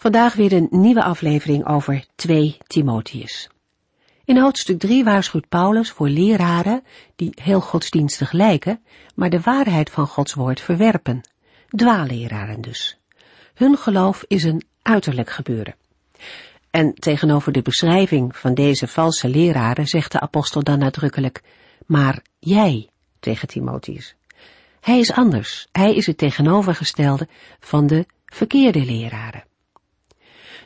Vandaag weer een nieuwe aflevering over 2 Timotheus. In hoofdstuk 3 waarschuwt Paulus voor leraren die heel godsdienstig lijken, maar de waarheid van Gods woord verwerpen. Dwaalleraren dus. Hun geloof is een uiterlijk gebeuren. En tegenover de beschrijving van deze valse leraren zegt de apostel dan nadrukkelijk, maar jij tegen Timotheus. Hij is anders, hij is het tegenovergestelde van de verkeerde leraren.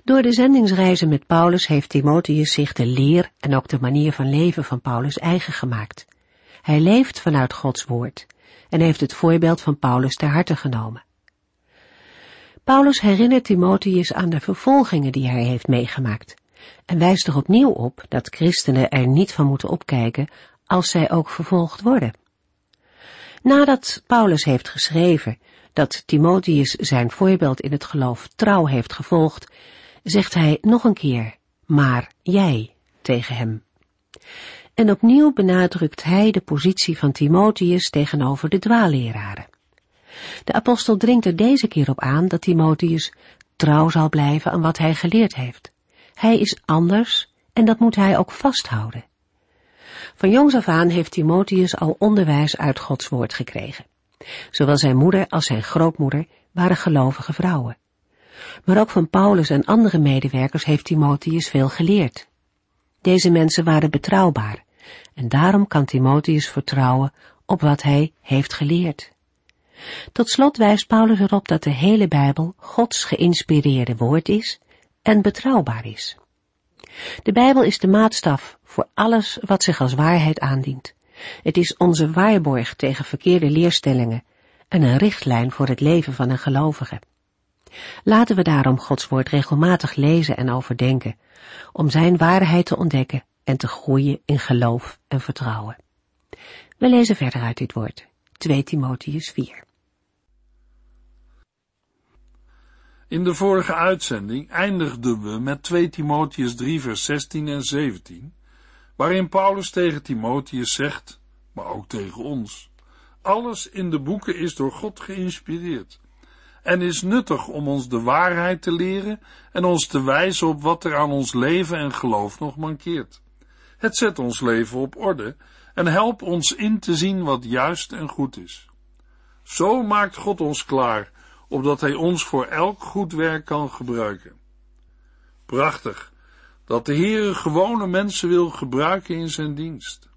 Door de zendingsreizen met Paulus heeft Timotheus zich de leer en ook de manier van leven van Paulus eigen gemaakt. Hij leeft vanuit Gods woord en heeft het voorbeeld van Paulus ter harte genomen. Paulus herinnert Timotheus aan de vervolgingen die hij heeft meegemaakt en wijst er opnieuw op dat christenen er niet van moeten opkijken als zij ook vervolgd worden. Nadat Paulus heeft geschreven dat Timotheus zijn voorbeeld in het geloof trouw heeft gevolgd, zegt hij nog een keer, maar jij tegen hem. En opnieuw benadrukt hij de positie van Timotheus tegenover de dwaalleraren. De apostel dringt er deze keer op aan dat Timotheus trouw zal blijven aan wat hij geleerd heeft. Hij is anders en dat moet hij ook vasthouden. Van jongs af aan heeft Timotheus al onderwijs uit Gods woord gekregen. Zowel zijn moeder als zijn grootmoeder waren gelovige vrouwen. Maar ook van Paulus en andere medewerkers heeft Timotheus veel geleerd. Deze mensen waren betrouwbaar en daarom kan Timotheus vertrouwen op wat hij heeft geleerd. Tot slot wijst Paulus erop dat de hele Bijbel Gods geïnspireerde woord is en betrouwbaar is. De Bijbel is de maatstaf voor alles wat zich als waarheid aandient. Het is onze waarborg tegen verkeerde leerstellingen en een richtlijn voor het leven van een gelovige. Laten we daarom Gods woord regelmatig lezen en overdenken, om zijn waarheid te ontdekken en te groeien in geloof en vertrouwen. We lezen verder uit dit woord, 2 Timotheus 4. In de vorige uitzending eindigden we met 2 Timotheus 3 vers 16 en 17, waarin Paulus tegen Timotheus zegt, maar ook tegen ons, alles in de boeken is door God geïnspireerd en is nuttig om ons de waarheid te leren en ons te wijzen op wat er aan ons leven en geloof nog mankeert. Het zet ons leven op orde en helpt ons in te zien wat juist en goed is. Zo maakt God ons klaar, opdat Hij ons voor elk goed werk kan gebruiken. Prachtig, dat de Heere gewone mensen wil gebruiken in zijn dienst.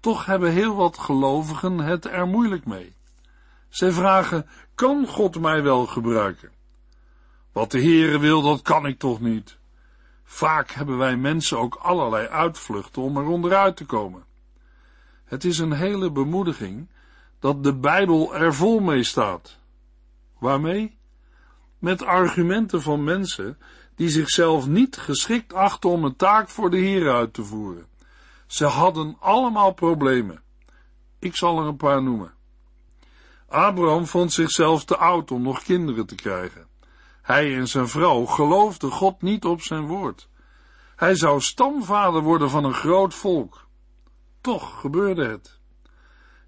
Toch hebben heel wat gelovigen het er moeilijk mee. Zij vragen, kan God mij wel gebruiken? Wat de Heere wil, dat kan ik toch niet? Vaak hebben wij mensen ook allerlei uitvluchten om er onderuit te komen. Het is een hele bemoediging dat de Bijbel er vol mee staat. Waarmee? Met argumenten van mensen die zichzelf niet geschikt achten om een taak voor de Heer uit te voeren. Ze hadden allemaal problemen. Ik zal er een paar noemen. Abraham vond zichzelf te oud om nog kinderen te krijgen. Hij en zijn vrouw geloofden God niet op zijn woord. Hij zou stamvader worden van een groot volk. Toch gebeurde het.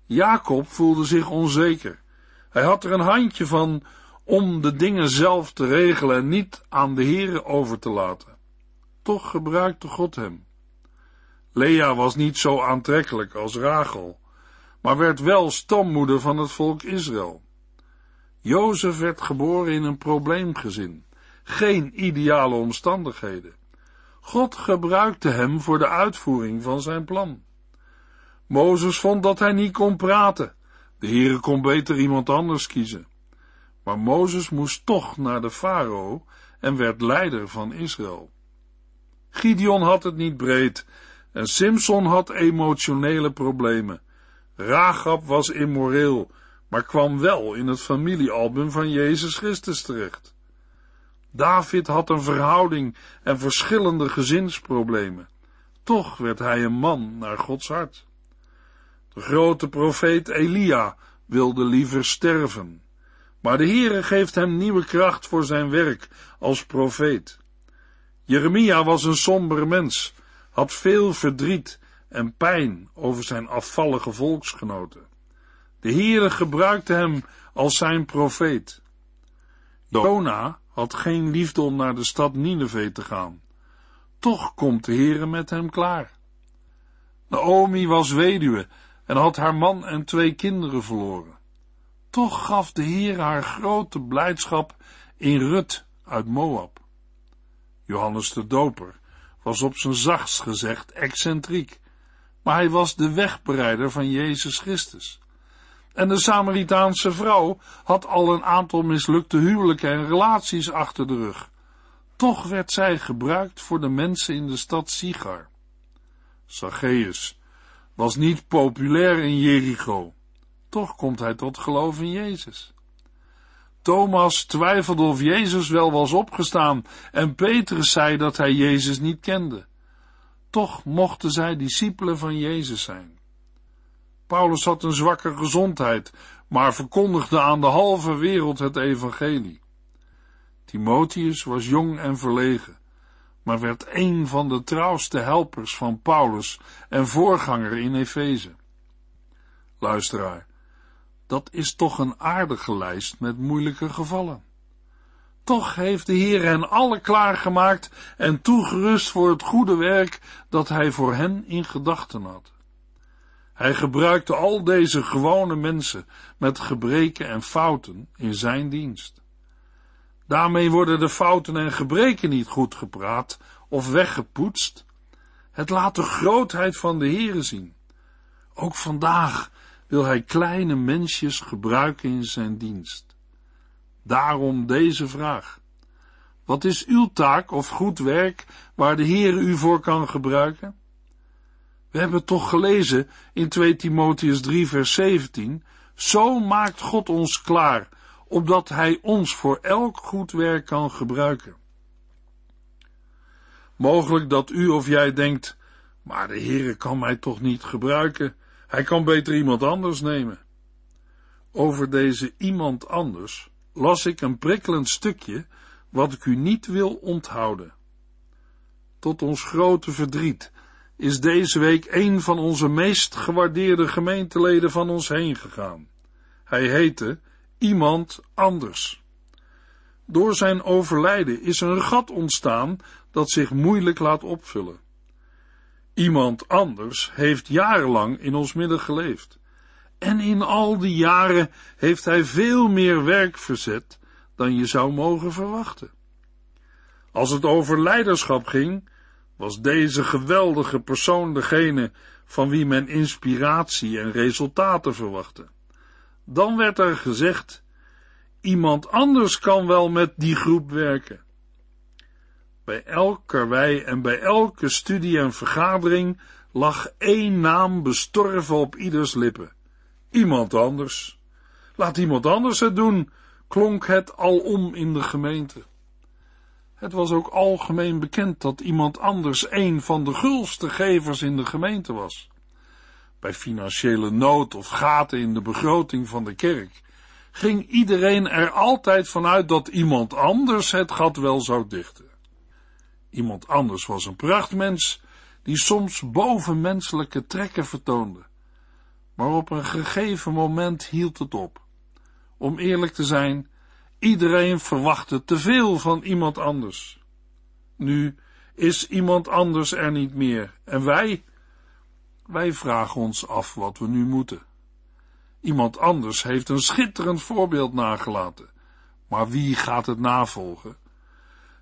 Jacob voelde zich onzeker. Hij had er een handje van om de dingen zelf te regelen en niet aan de Here over te laten. Toch gebruikte God hem. Lea was niet zo aantrekkelijk als Rachel, maar werd wel stammoeder van het volk Israël. Jozef werd geboren in een probleemgezin, geen ideale omstandigheden. God gebruikte hem voor de uitvoering van zijn plan. Mozes vond dat hij niet kon praten. De Heere kon beter iemand anders kiezen. Maar Mozes moest toch naar de farao en werd leider van Israël. Gideon had het niet breed en Simson had emotionele problemen. Ragab was immoreel, maar kwam wel in het familiealbum van Jezus Christus terecht. David had een verhouding en verschillende gezinsproblemen. Toch werd hij een man naar Gods hart. De grote profeet Elia wilde liever sterven, maar de Heere geeft hem nieuwe kracht voor zijn werk als profeet. Jeremia was een sombere mens, had veel verdriet en pijn over zijn afvallige volksgenoten. De Heere gebruikte hem als zijn profeet. Jona had geen liefde om naar de stad Nineveh te gaan. Toch komt de Heere met hem klaar. Naomi was weduwe en had haar man en twee kinderen verloren. Toch gaf de Heer haar grote blijdschap in Rut uit Moab. Johannes de Doper was op zijn zachtst gezegd excentriek, maar hij was de wegbereider van Jezus Christus. En de Samaritaanse vrouw had al een aantal mislukte huwelijken en relaties achter de rug. Toch werd zij gebruikt voor de mensen in de stad Sigar. Zacchaeus was niet populair in Jericho. Toch komt hij tot geloof in Jezus. Thomas twijfelde of Jezus wel was opgestaan en Petrus zei dat hij Jezus niet kende. Toch mochten zij discipelen van Jezus zijn. Paulus had een zwakke gezondheid, maar verkondigde aan de halve wereld het evangelie. Timotheus was jong en verlegen, maar werd een van de trouwste helpers van Paulus en voorganger in Efeze. Luisteraar, dat is toch een aardige lijst met moeilijke gevallen. Toch heeft de Heer hen alle klaargemaakt en toegerust voor het goede werk dat Hij voor hen in gedachten had. Hij gebruikte al deze gewone mensen met gebreken en fouten in zijn dienst. Daarmee worden de fouten en gebreken niet goed gepraat of weggepoetst. Het laat de grootheid van de Heere zien. Ook vandaag wil hij kleine mensjes gebruiken in zijn dienst. Daarom deze vraag. Wat is uw taak of goed werk waar de Heer u voor kan gebruiken? We hebben toch gelezen in 2 Timotheus 3 vers 17, zo maakt God ons klaar, opdat Hij ons voor elk goed werk kan gebruiken. Mogelijk dat u of jij denkt, maar de Heere kan mij toch niet gebruiken, hij kan beter iemand anders nemen. Over deze iemand anders las ik een prikkelend stukje wat ik u niet wil onthouden. Tot ons grote verdriet is deze week een van onze meest gewaardeerde gemeenteleden van ons heen gegaan. Hij heette iemand anders. Door zijn overlijden is een gat ontstaan dat zich moeilijk laat opvullen. Iemand anders heeft jarenlang in ons midden geleefd. En in al die jaren heeft hij veel meer werk verzet dan je zou mogen verwachten. Als het over leiderschap ging, was deze geweldige persoon degene van wie men inspiratie en resultaten verwachtte. Dan werd er gezegd, iemand anders kan wel met die groep werken. Bij elk karwei en bij elke studie en vergadering lag één naam bestorven op ieders lippen. Iemand anders. Laat iemand anders het doen, klonk het alom in de gemeente. Het was ook algemeen bekend dat iemand anders een van de gulste gevers in de gemeente was. Bij financiële nood of gaten in de begroting van de kerk ging iedereen er altijd vanuit dat iemand anders het gat wel zou dichten. Iemand anders was een prachtmens die soms bovenmenselijke trekken vertoonde. Maar op een gegeven moment hield het op. Om eerlijk te zijn, iedereen verwachtte te veel van iemand anders. Nu is iemand anders er niet meer en wij, wij vragen ons af wat we nu moeten. Iemand anders heeft een schitterend voorbeeld nagelaten, maar wie gaat het navolgen?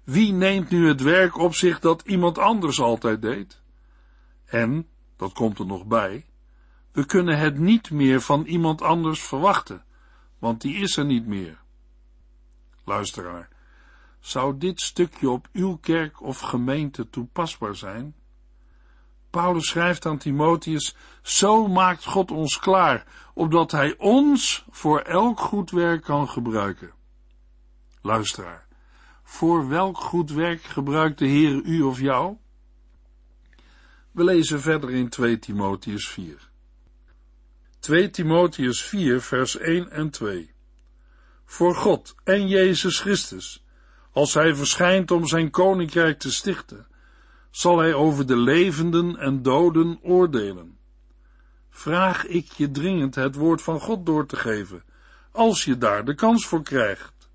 Wie neemt nu het werk op zich dat iemand anders altijd deed? En, dat komt er nog bij, we kunnen het niet meer van iemand anders verwachten, want die is er niet meer. Luisteraar, zou dit stukje op uw kerk of gemeente toepasbaar zijn? Paulus schrijft aan Timotheus, zo maakt God ons klaar, opdat hij ons voor elk goed werk kan gebruiken. Luisteraar, Voor welk goed werk gebruikt de Heer u of jou? We lezen verder in 2 Timotheus 4. 2 Timotheus 4, vers 1 en 2. Voor God en Jezus Christus, als Hij verschijnt om Zijn koninkrijk te stichten, zal Hij over de levenden en doden oordelen. Vraag ik je dringend het woord van God door te geven, als je daar de kans voor krijgt,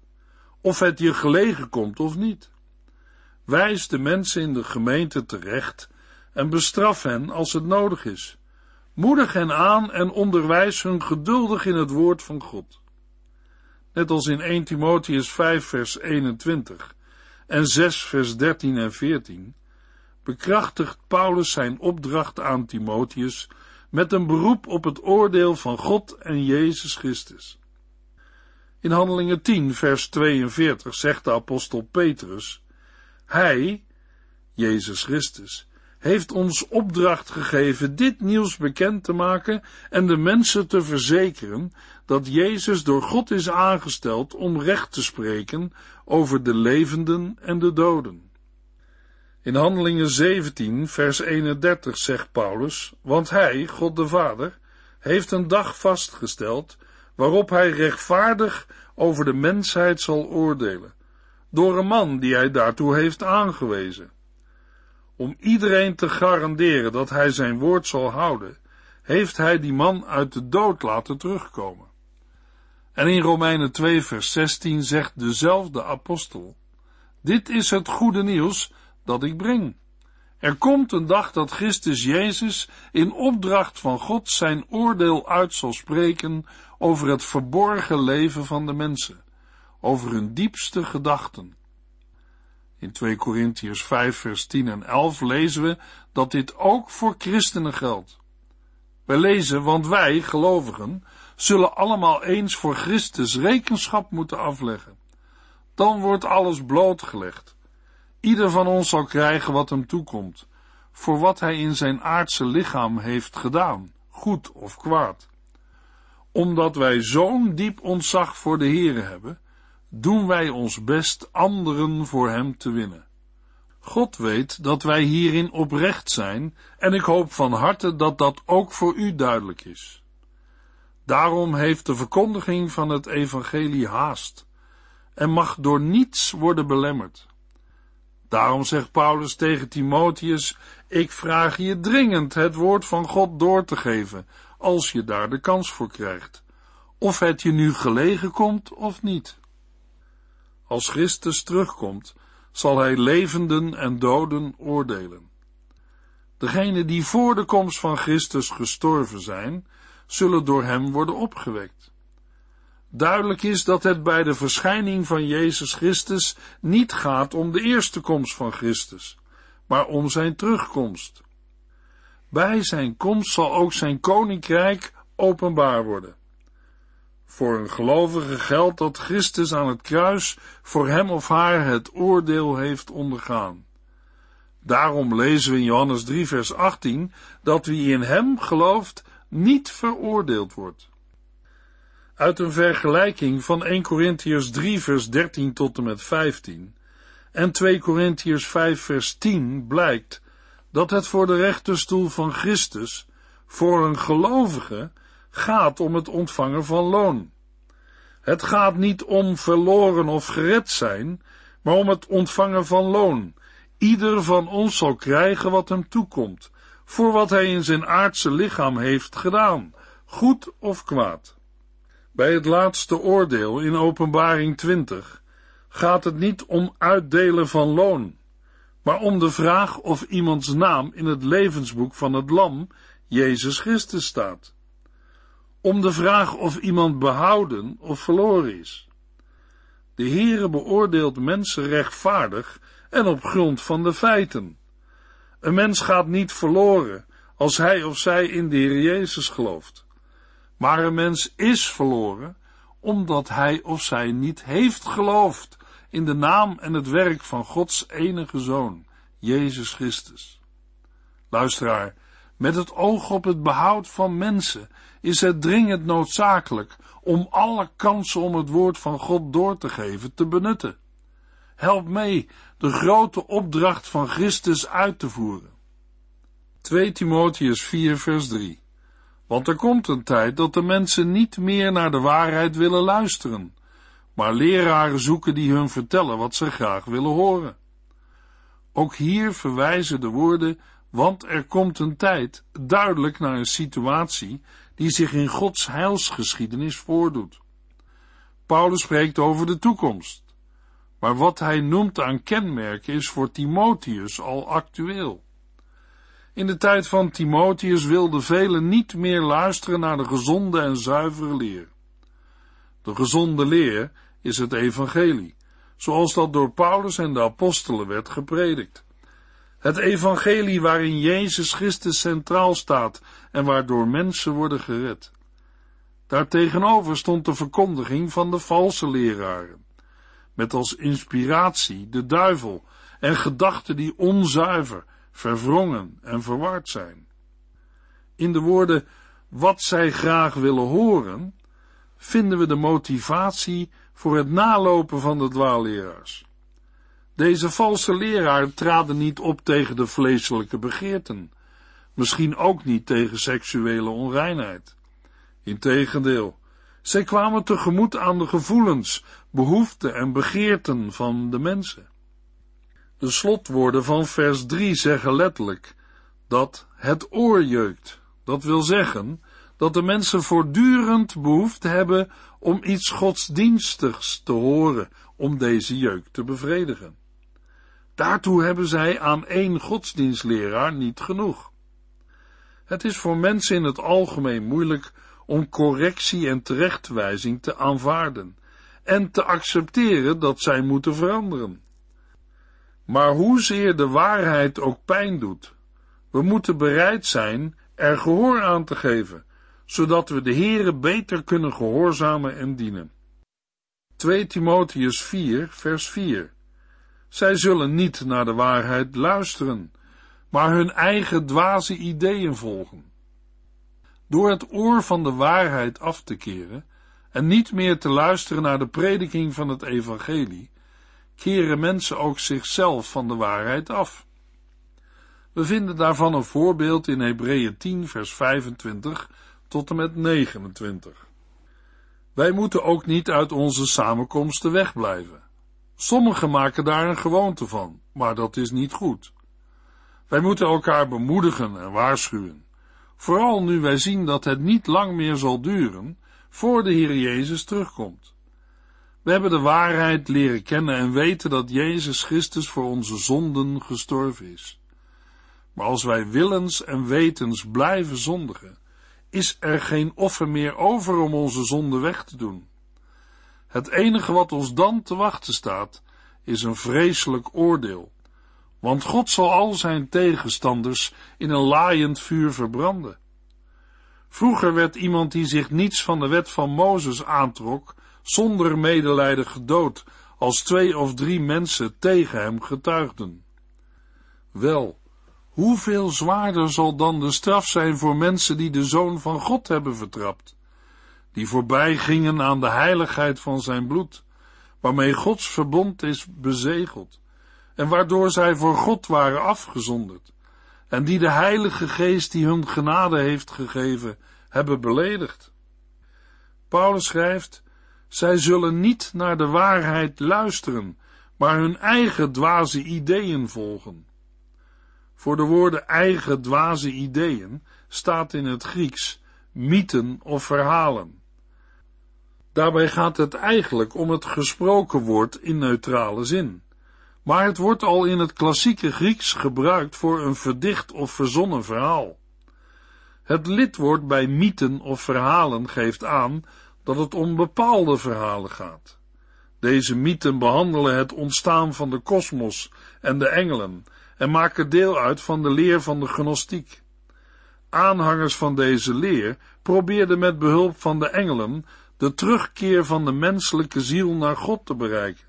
of het je gelegen komt of niet. Wijs de mensen in de gemeente terecht en bestraf hen als het nodig is. Moedig hen aan en onderwijs hun geduldig in het woord van God. Net als in 1 Timotheus 5 vers 21 en 6 vers 13 en 14 bekrachtigt Paulus zijn opdracht aan Timotheus met een beroep op het oordeel van God en Jezus Christus. In Handelingen 10 vers 42 zegt de apostel Petrus, Hij, Jezus Christus, heeft ons opdracht gegeven dit nieuws bekend te maken en de mensen te verzekeren dat Jezus door God is aangesteld om recht te spreken over de levenden en de doden. In Handelingen 17, vers 31 zegt Paulus, want hij, God de Vader, heeft een dag vastgesteld waarop hij rechtvaardig over de mensheid zal oordelen, door een man die hij daartoe heeft aangewezen. Om iedereen te garanderen dat hij zijn woord zal houden, heeft hij die man uit de dood laten terugkomen. En in Romeinen 2 vers 16 zegt dezelfde apostel, dit is het goede nieuws dat ik breng. Er komt een dag dat Christus Jezus in opdracht van God zijn oordeel uit zal spreken over het verborgen leven van de mensen, over hun diepste gedachten. In 2 Korintiërs 5 vers 10 en 11 lezen we dat dit ook voor christenen geldt. We lezen, want wij, gelovigen, zullen allemaal eens voor Christus rekenschap moeten afleggen. Dan wordt alles blootgelegd. Ieder van ons zal krijgen wat hem toekomt, voor wat hij in zijn aardse lichaam heeft gedaan, goed of kwaad. Omdat wij zo'n diep ontzag voor de Heere hebben, doen wij ons best anderen voor hem te winnen. God weet dat wij hierin oprecht zijn en ik hoop van harte dat dat ook voor u duidelijk is. Daarom heeft de verkondiging van het evangelie haast en mag door niets worden belemmerd. Daarom zegt Paulus tegen Timotheus, ik vraag je dringend het woord van God door te geven, als je daar de kans voor krijgt, of het je nu gelegen komt of niet. Als Christus terugkomt, zal hij levenden en doden oordelen. Degenen die voor de komst van Christus gestorven zijn, zullen door hem worden opgewekt. Duidelijk is dat het bij de verschijning van Jezus Christus niet gaat om de eerste komst van Christus, maar om zijn terugkomst. Bij zijn komst zal ook zijn koninkrijk openbaar worden. Voor een gelovige geldt dat Christus aan het kruis voor hem of haar het oordeel heeft ondergaan. Daarom lezen we in Johannes 3 vers 18 dat wie in hem gelooft niet veroordeeld wordt. Uit een vergelijking van 1 Corinthians 3 vers 13 tot en met 15 en 2 Corinthians 5 vers 10 blijkt dat het voor de rechterstoel van Christus voor een gelovige gaat om het ontvangen van loon. Het gaat niet om verloren of gered zijn, maar om het ontvangen van loon. Ieder van ons zal krijgen wat hem toekomt, voor wat hij in zijn aardse lichaam heeft gedaan, goed of kwaad. Bij het laatste oordeel in Openbaring 20 gaat het niet om uitdelen van loon, maar om de vraag of iemands naam in het levensboek van het Lam, Jezus Christus, staat. Om de vraag of iemand behouden of verloren is. De Heere beoordeelt mensen rechtvaardig en op grond van de feiten. Een mens gaat niet verloren als hij of zij in de Heer Jezus gelooft. Maar een mens is verloren omdat hij of zij niet heeft geloofd in de naam en het werk van Gods enige Zoon, Jezus Christus. Luisteraar, met het oog op het behoud van mensen is het dringend noodzakelijk om alle kansen om het woord van God door te geven te benutten. Help mee de grote opdracht van Christus uit te voeren. 2 Timotheus 4 vers 3 Want er komt een tijd dat de mensen niet meer naar de waarheid willen luisteren, maar leraren zoeken die hun vertellen wat ze graag willen horen. Ook hier verwijzen de woorden, want er komt een tijd, duidelijk naar een situatie die zich in Gods heilsgeschiedenis voordoet. Paulus spreekt over de toekomst, maar wat hij noemt aan kenmerken is voor Timotheus al actueel. In de tijd van Timotheus wilden velen niet meer luisteren naar de gezonde en zuivere leer. De gezonde leer is het evangelie, zoals dat door Paulus en de apostelen werd gepredikt. Het evangelie waarin Jezus Christus centraal staat en waardoor mensen worden gered. Daartegenover stond de verkondiging van de valse leraren, met als inspiratie de duivel en gedachten die onzuiver, verwrongen en verward zijn. In de woorden wat zij graag willen horen, vinden we de motivatie voor het nalopen van de dwaalleraars. Deze valse leraar traden niet op tegen de vleeselijke begeerten, misschien ook niet tegen seksuele onreinheid. Integendeel, zij kwamen tegemoet aan de gevoelens, behoeften en begeerten van de mensen. De slotwoorden van vers 3 zeggen letterlijk dat het oor jeukt. Dat wil zeggen dat de mensen voortdurend behoefte hebben om iets godsdienstigs te horen om deze jeuk te bevredigen. Daartoe hebben zij aan één godsdienstleraar niet genoeg. Het is voor mensen in het algemeen moeilijk om correctie en terechtwijzing te aanvaarden en te accepteren dat zij moeten veranderen. Maar hoezeer de waarheid ook pijn doet, we moeten bereid zijn er gehoor aan te geven, zodat we de Here beter kunnen gehoorzamen en dienen. 2 Timotheus 4, vers 4 zij zullen niet naar de waarheid luisteren, maar hun eigen dwaze ideeën volgen. Door het oor van de waarheid af te keren en niet meer te luisteren naar de prediking van het evangelie, keren mensen ook zichzelf van de waarheid af. We vinden daarvan een voorbeeld in Hebreeën 10 vers 25 tot en met 29. Wij moeten ook niet uit onze samenkomsten wegblijven. Sommigen maken daar een gewoonte van, maar dat is niet goed. Wij moeten elkaar bemoedigen en waarschuwen. Vooral nu wij zien dat het niet lang meer zal duren voor de Heer Jezus terugkomt. We hebben de waarheid leren kennen en weten dat Jezus Christus voor onze zonden gestorven is. Maar als wij willens en wetens blijven zondigen, is er geen offer meer over om onze zonde weg te doen. Het enige wat ons dan te wachten staat, is een vreselijk oordeel. Want God zal al zijn tegenstanders in een laaiend vuur verbranden. Vroeger werd iemand die zich niets van de wet van Mozes aantrok, zonder medelijden gedood, als twee of drie mensen tegen hem getuigden. Wel, hoeveel zwaarder zal dan de straf zijn voor mensen die de Zoon van God hebben vertrapt? Die voorbij gingen aan de heiligheid van zijn bloed, waarmee Gods verbond is bezegeld, en waardoor zij voor God waren afgezonderd, en die de Heilige Geest die hun genade heeft gegeven, hebben beledigd. Paulus schrijft, zij zullen niet naar de waarheid luisteren, maar hun eigen dwaze ideeën volgen. Voor de woorden eigen dwaze ideeën staat in het Grieks mythen of verhalen. Daarbij gaat het eigenlijk om het gesproken woord in neutrale zin. Maar het wordt al in het klassieke Grieks gebruikt voor een verdicht of verzonnen verhaal. Het lidwoord bij mythen of verhalen geeft aan dat het om bepaalde verhalen gaat. Deze mythen behandelen het ontstaan van de kosmos en de engelen en maken deel uit van de leer van de gnostiek. Aanhangers van deze leer probeerden met behulp van de engelen de terugkeer van de menselijke ziel naar God te bereiken.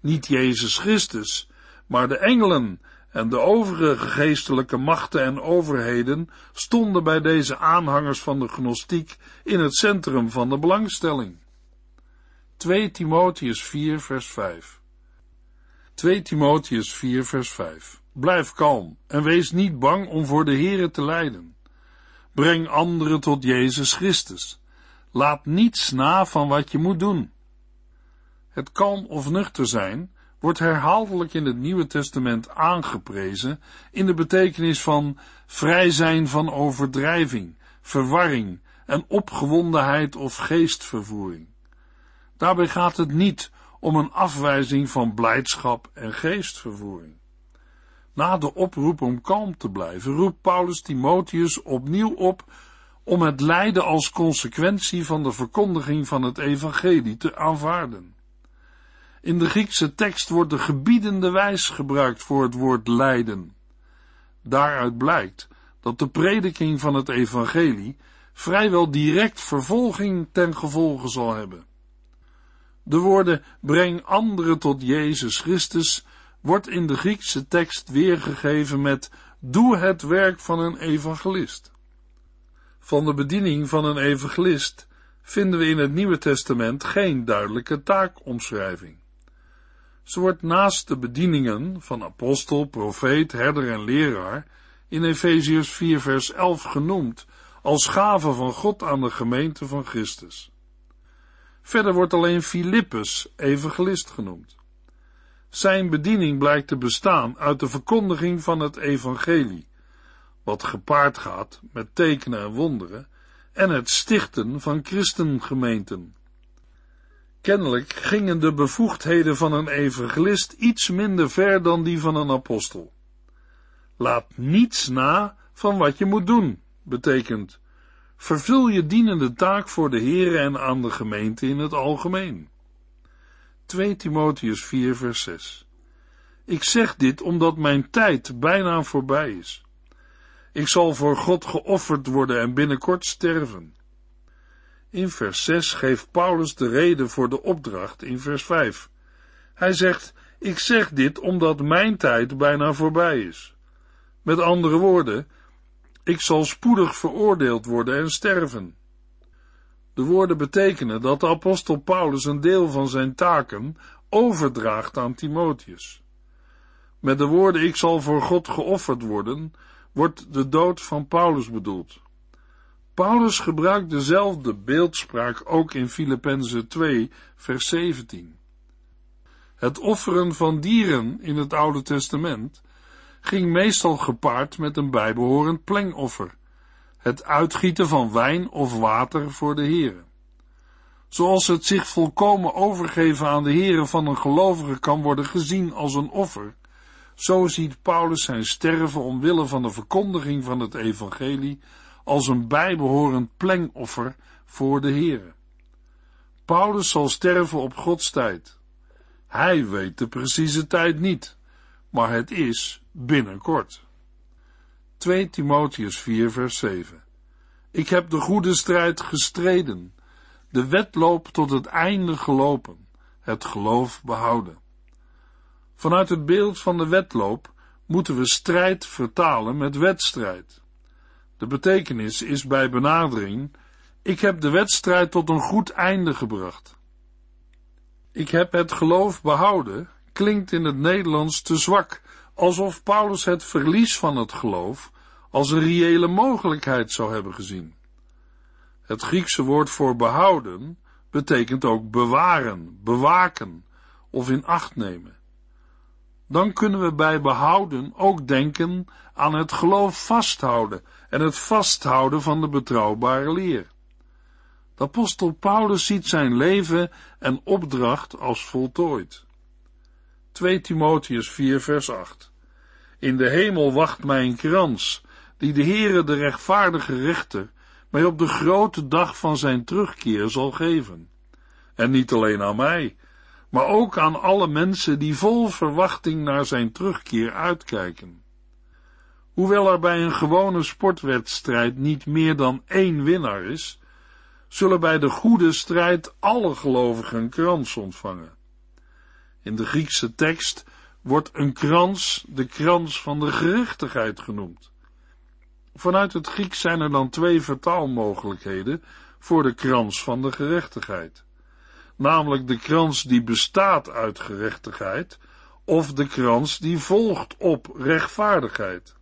Niet Jezus Christus, maar de engelen en de overige geestelijke machten en overheden stonden bij deze aanhangers van de gnostiek in het centrum van de belangstelling. 2 Timotheus 4 vers 5 2 Timotheus 4 vers 5 Blijf kalm en wees niet bang om voor de Here te lijden. Breng anderen tot Jezus Christus. Laat niets na van wat je moet doen. Het kalm of nuchter zijn wordt herhaaldelijk in het Nieuwe Testament aangeprezen in de betekenis van vrij zijn van overdrijving, verwarring en opgewondenheid of geestvervoering. Daarbij gaat het niet om een afwijzing van blijdschap en geestvervoering. Na de oproep om kalm te blijven, roept Paulus Timotheus opnieuw op om het lijden als consequentie van de verkondiging van het evangelie te aanvaarden. In de Griekse tekst wordt de gebiedende wijs gebruikt voor het woord lijden. Daaruit blijkt dat de prediking van het evangelie vrijwel direct vervolging ten gevolge zal hebben. De woorden breng anderen tot Jezus Christus wordt in de Griekse tekst weergegeven met doe het werk van een evangelist. Van de bediening van een evangelist vinden we in het Nieuwe Testament geen duidelijke taakomschrijving. Ze wordt naast de bedieningen van apostel, profeet, herder en leraar in Efeziërs 4 vers 11 genoemd als gave van God aan de gemeente van Christus. Verder wordt alleen Filippus evangelist genoemd. Zijn bediening blijkt te bestaan uit de verkondiging van het evangelie, wat gepaard gaat met tekenen en wonderen en het stichten van christengemeenten. Kennelijk gingen de bevoegdheden van een evangelist iets minder ver dan die van een apostel. Laat niets na van wat je moet doen, betekent vervul je dienende taak voor de Here en aan de gemeente in het algemeen. 2 Timotheus 4 vers 6 Ik zeg dit omdat mijn tijd bijna voorbij is. Ik zal voor God geofferd worden en binnenkort sterven. In vers 6 geeft Paulus de reden voor de opdracht in vers 5. Hij zegt, ik zeg dit omdat mijn tijd bijna voorbij is. Met andere woorden, ik zal spoedig veroordeeld worden en sterven. De woorden betekenen dat de apostel Paulus een deel van zijn taken overdraagt aan Timotheus. Met de woorden ik zal voor God geofferd worden, wordt de dood van Paulus bedoeld. Paulus gebruikt dezelfde beeldspraak ook in Filippenzen 2, vers 17. Het offeren van dieren in het Oude Testament ging meestal gepaard met een bijbehorend plengoffer, het uitgieten van wijn of water voor de Here. Zoals het zich volkomen overgeven aan de Here van een gelovige kan worden gezien als een offer, zo ziet Paulus zijn sterven omwille van de verkondiging van het evangelie als een bijbehorend plengoffer voor de Here. Paulus zal sterven op Gods tijd. Hij weet de precieze tijd niet, maar het is binnenkort. 2 Timotheus 4 vers 7 Ik heb de goede strijd gestreden, de wedloop tot het einde gelopen, het geloof behouden. Vanuit het beeld van de wedloop moeten we strijd vertalen met wedstrijd. De betekenis is bij benadering: ik heb de wedstrijd tot een goed einde gebracht. Ik heb het geloof behouden, klinkt in het Nederlands te zwak, alsof Paulus het verlies van het geloof als een reële mogelijkheid zou hebben gezien. Het Griekse woord voor behouden betekent ook bewaren, bewaken of in acht nemen. Dan kunnen we bij behouden ook denken aan het geloof vasthouden en het vasthouden van de betrouwbare leer. De apostel Paulus ziet zijn leven en opdracht als voltooid. 2 Timotheus 4 vers 8 In de hemel wacht mij een krans, die de Heere de rechtvaardige rechter mij op de grote dag van zijn terugkeer zal geven. En niet alleen aan mij, maar ook aan alle mensen die vol verwachting naar zijn terugkeer uitkijken. Hoewel er bij een gewone sportwedstrijd niet meer dan één winnaar is, zullen bij de goede strijd alle gelovigen een krans ontvangen. In de Griekse tekst wordt een krans de krans van de gerechtigheid genoemd. Vanuit het Grieks zijn er dan twee vertaalmogelijkheden voor de krans van de gerechtigheid. Namelijk de krans die bestaat uit gerechtigheid, of de krans die volgt op rechtvaardigheid.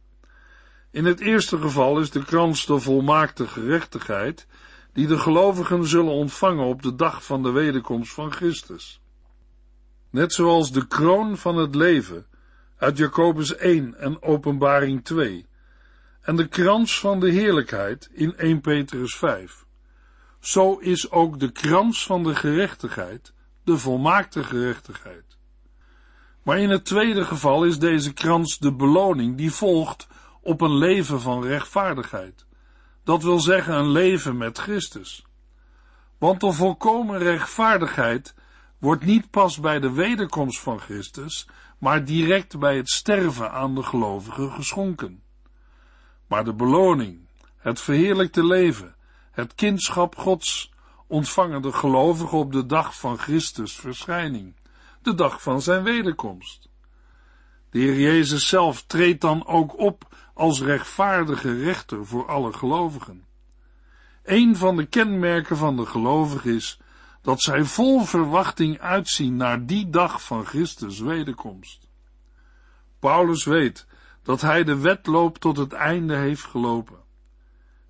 In het eerste geval is de krans de volmaakte gerechtigheid die de gelovigen zullen ontvangen op de dag van de wederkomst van Christus. Net zoals de kroon van het leven uit Jacobus 1 en Openbaring 2 en de krans van de heerlijkheid in 1 Petrus 5. Zo is ook de krans van de gerechtigheid de volmaakte gerechtigheid. Maar in het tweede geval is deze krans de beloning die volgt op een leven van rechtvaardigheid. Dat wil zeggen een leven met Christus. Want de volkomen rechtvaardigheid wordt niet pas bij de wederkomst van Christus, maar direct bij het sterven aan de gelovigen geschonken. Maar de beloning, het verheerlijkte leven, het kindschap Gods, ontvangen de gelovigen op de dag van Christus verschijning, de dag van zijn wederkomst. De Heer Jezus zelf treedt dan ook op als rechtvaardige rechter voor alle gelovigen. Een van de kenmerken van de gelovigen is dat zij vol verwachting uitzien naar die dag van Christus wederkomst. Paulus weet dat hij de wedloop tot het einde heeft gelopen.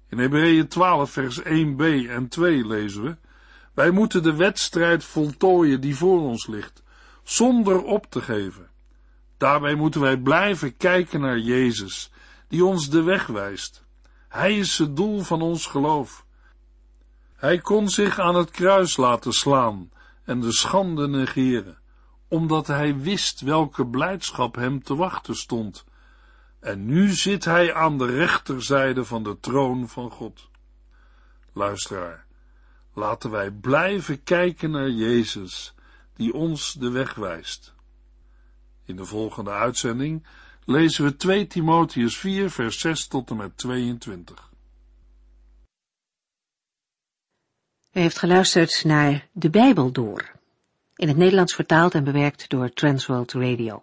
In Hebreeën 12 vers 1b en 2 lezen we, wij moeten de wedstrijd voltooien die voor ons ligt, zonder op te geven. Daarbij moeten wij blijven kijken naar Jezus, die ons de weg wijst. Hij is het doel van ons geloof. Hij kon zich aan het kruis laten slaan en de schande negeren, omdat hij wist welke blijdschap hem te wachten stond. En nu zit hij aan de rechterzijde van de troon van God. Luisteraar, laten wij blijven kijken naar Jezus, die ons de weg wijst. In de volgende uitzending lezen we 2 Timotheus 4, vers 6 tot en met 22. U heeft geluisterd naar De Bijbel Door, in het Nederlands vertaald en bewerkt door Transworld Radio.